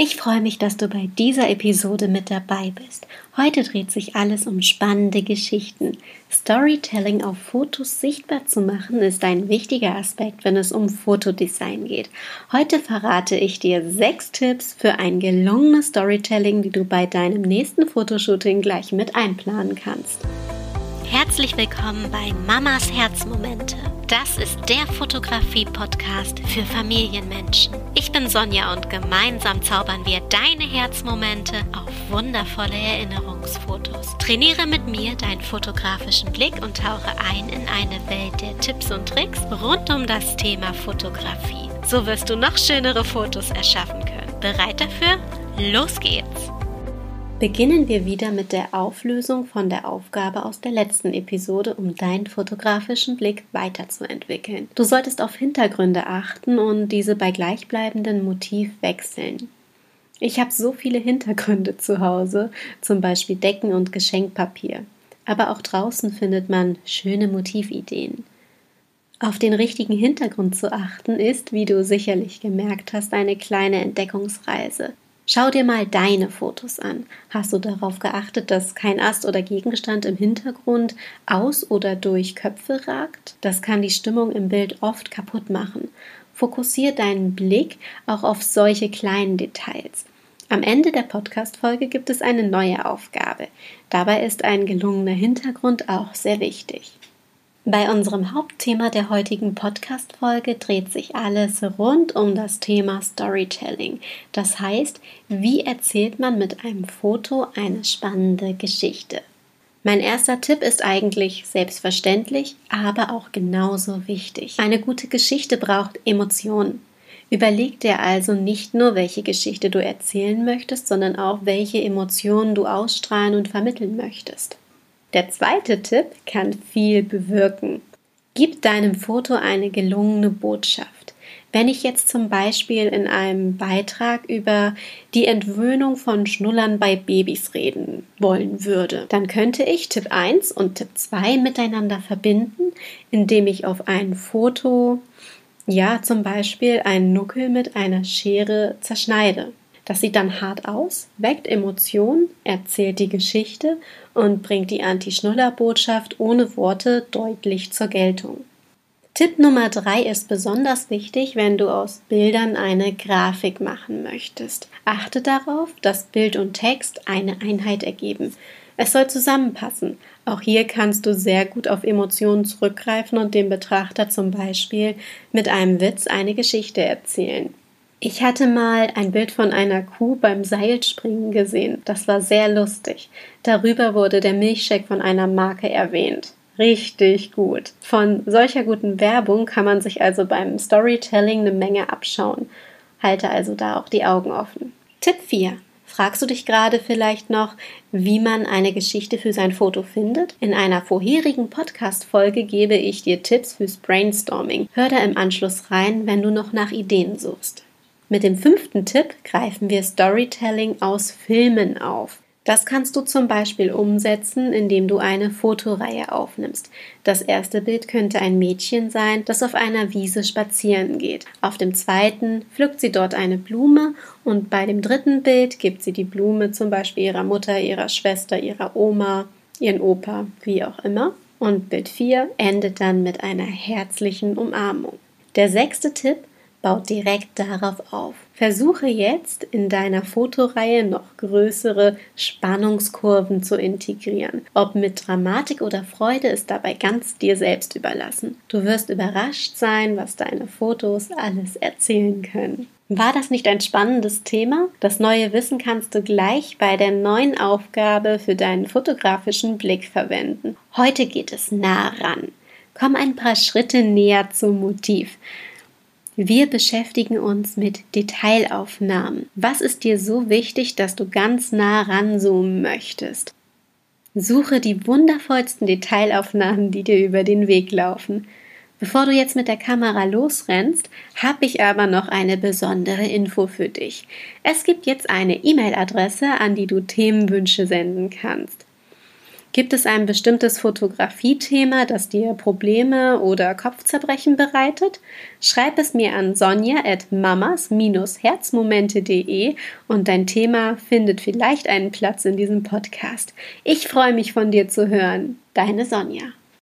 Ich freue mich, dass du bei dieser Episode mit dabei bist. Heute dreht sich alles um spannende Geschichten. Storytelling auf Fotos sichtbar zu machen ist ein wichtiger Aspekt, wenn es um Fotodesign geht. Heute verrate ich dir sechs Tipps für ein gelungenes Storytelling, die du bei deinem nächsten Fotoshooting gleich mit einplanen kannst. Herzlich willkommen bei Mamas Herzmomente. Das ist der Fotografie-Podcast für Familienmenschen. Ich bin Sonja und gemeinsam zaubern wir deine Herzmomente auf wundervolle Erinnerungsfotos. Trainiere mit mir deinen fotografischen Blick und tauche ein in eine Welt der Tipps und Tricks rund um das Thema Fotografie. So wirst du noch schönere Fotos erschaffen können. Bereit dafür? Los geht's! Beginnen wir wieder mit der Auflösung von der Aufgabe aus der letzten Episode, um deinen fotografischen Blick weiterzuentwickeln. Du solltest auf Hintergründe achten und diese bei gleichbleibendem Motiv wechseln. Ich habe so viele Hintergründe zu Hause, zum Beispiel Decken und Geschenkpapier. Aber auch draußen findet man schöne Motivideen. Auf den richtigen Hintergrund zu achten ist, wie du sicherlich gemerkt hast, eine kleine Entdeckungsreise. Schau dir mal deine Fotos an. Hast du darauf geachtet, dass kein Ast oder Gegenstand im Hintergrund aus oder durch Köpfe ragt? Das kann die Stimmung im Bild oft kaputt machen. Fokussiere deinen Blick auch auf solche kleinen Details. Am Ende der Podcast-Folge gibt es eine neue Aufgabe. Dabei ist ein gelungener Hintergrund auch sehr wichtig. Bei unserem Hauptthema der heutigen Podcast-Folge dreht sich alles rund um das Thema Storytelling. Das heißt, wie erzählt man mit einem Foto eine spannende Geschichte? Mein erster Tipp ist eigentlich selbstverständlich, aber auch genauso wichtig. Eine gute Geschichte braucht Emotionen. Überleg dir also nicht nur, welche Geschichte du erzählen möchtest, sondern auch, welche Emotionen du ausstrahlen und vermitteln möchtest. Der zweite Tipp kann viel bewirken. Gib deinem Foto eine gelungene Botschaft. Wenn ich jetzt zum Beispiel in einem Beitrag über die Entwöhnung von Schnullern bei Babys reden wollen würde, dann könnte ich Tipp 1 und Tipp 2 miteinander verbinden, indem ich auf ein Foto, ja, zum Beispiel einen Nuckel mit einer Schere zerschneide. Das sieht dann hart aus, weckt Emotionen, erzählt die Geschichte und bringt die Anti-Schnuller-Botschaft ohne Worte deutlich zur Geltung. Tipp Nummer drei ist besonders wichtig, wenn du aus Bildern eine Grafik machen möchtest. Achte darauf, dass Bild und Text eine Einheit ergeben. Es soll zusammenpassen. Auch hier kannst du sehr gut auf Emotionen zurückgreifen und dem Betrachter zum Beispiel mit einem Witz eine Geschichte erzählen. Ich hatte mal ein Bild von einer Kuh beim Seilspringen gesehen. Das war sehr lustig. Darüber wurde der Milchshake von einer Marke erwähnt. Richtig gut. Von solcher guten Werbung kann man sich also beim Storytelling eine Menge abschauen. Halte also da auch die Augen offen. Tipp 4. Fragst du dich gerade vielleicht noch, wie man eine Geschichte für sein Foto findet? In einer vorherigen Podcast-Folge gebe ich dir Tipps fürs Brainstorming. Hör da im Anschluss rein, wenn du noch nach Ideen suchst. Mit dem fünften Tipp greifen wir Storytelling aus Filmen auf. Das kannst du zum Beispiel umsetzen, indem du eine Fotoreihe aufnimmst. Das erste Bild könnte ein Mädchen sein, das auf einer Wiese spazieren geht. Auf dem zweiten pflückt sie dort eine Blume und bei dem dritten Bild gibt sie die Blume zum Beispiel ihrer Mutter, ihrer Schwester, ihrer Oma, ihren Opa, wie auch immer. Und Bild 4 endet dann mit einer herzlichen Umarmung. Der sechste Tipp baut direkt darauf auf. Versuche jetzt in deiner Fotoreihe noch größere Spannungskurven zu integrieren. Ob mit Dramatik oder Freude ist dabei ganz dir selbst überlassen. Du wirst überrascht sein, was deine Fotos alles erzählen können. War das nicht ein spannendes Thema? Das neue Wissen kannst du gleich bei der neuen Aufgabe für deinen fotografischen Blick verwenden. Heute geht es nah ran. Komm ein paar Schritte näher zum Motiv. Wir beschäftigen uns mit Detailaufnahmen. Was ist dir so wichtig, dass du ganz nah ranzoomen möchtest? Suche die wundervollsten Detailaufnahmen, die dir über den Weg laufen. Bevor du jetzt mit der Kamera losrennst, habe ich aber noch eine besondere Info für dich. Es gibt jetzt eine E-Mail-Adresse, an die du Themenwünsche senden kannst. Gibt es ein bestimmtes Fotografiethema, das dir Probleme oder Kopfzerbrechen bereitet? Schreib es mir an sonja at mamas-herzmomente.de und dein Thema findet vielleicht einen Platz in diesem Podcast. Ich freue mich von dir zu hören. Deine Sonja.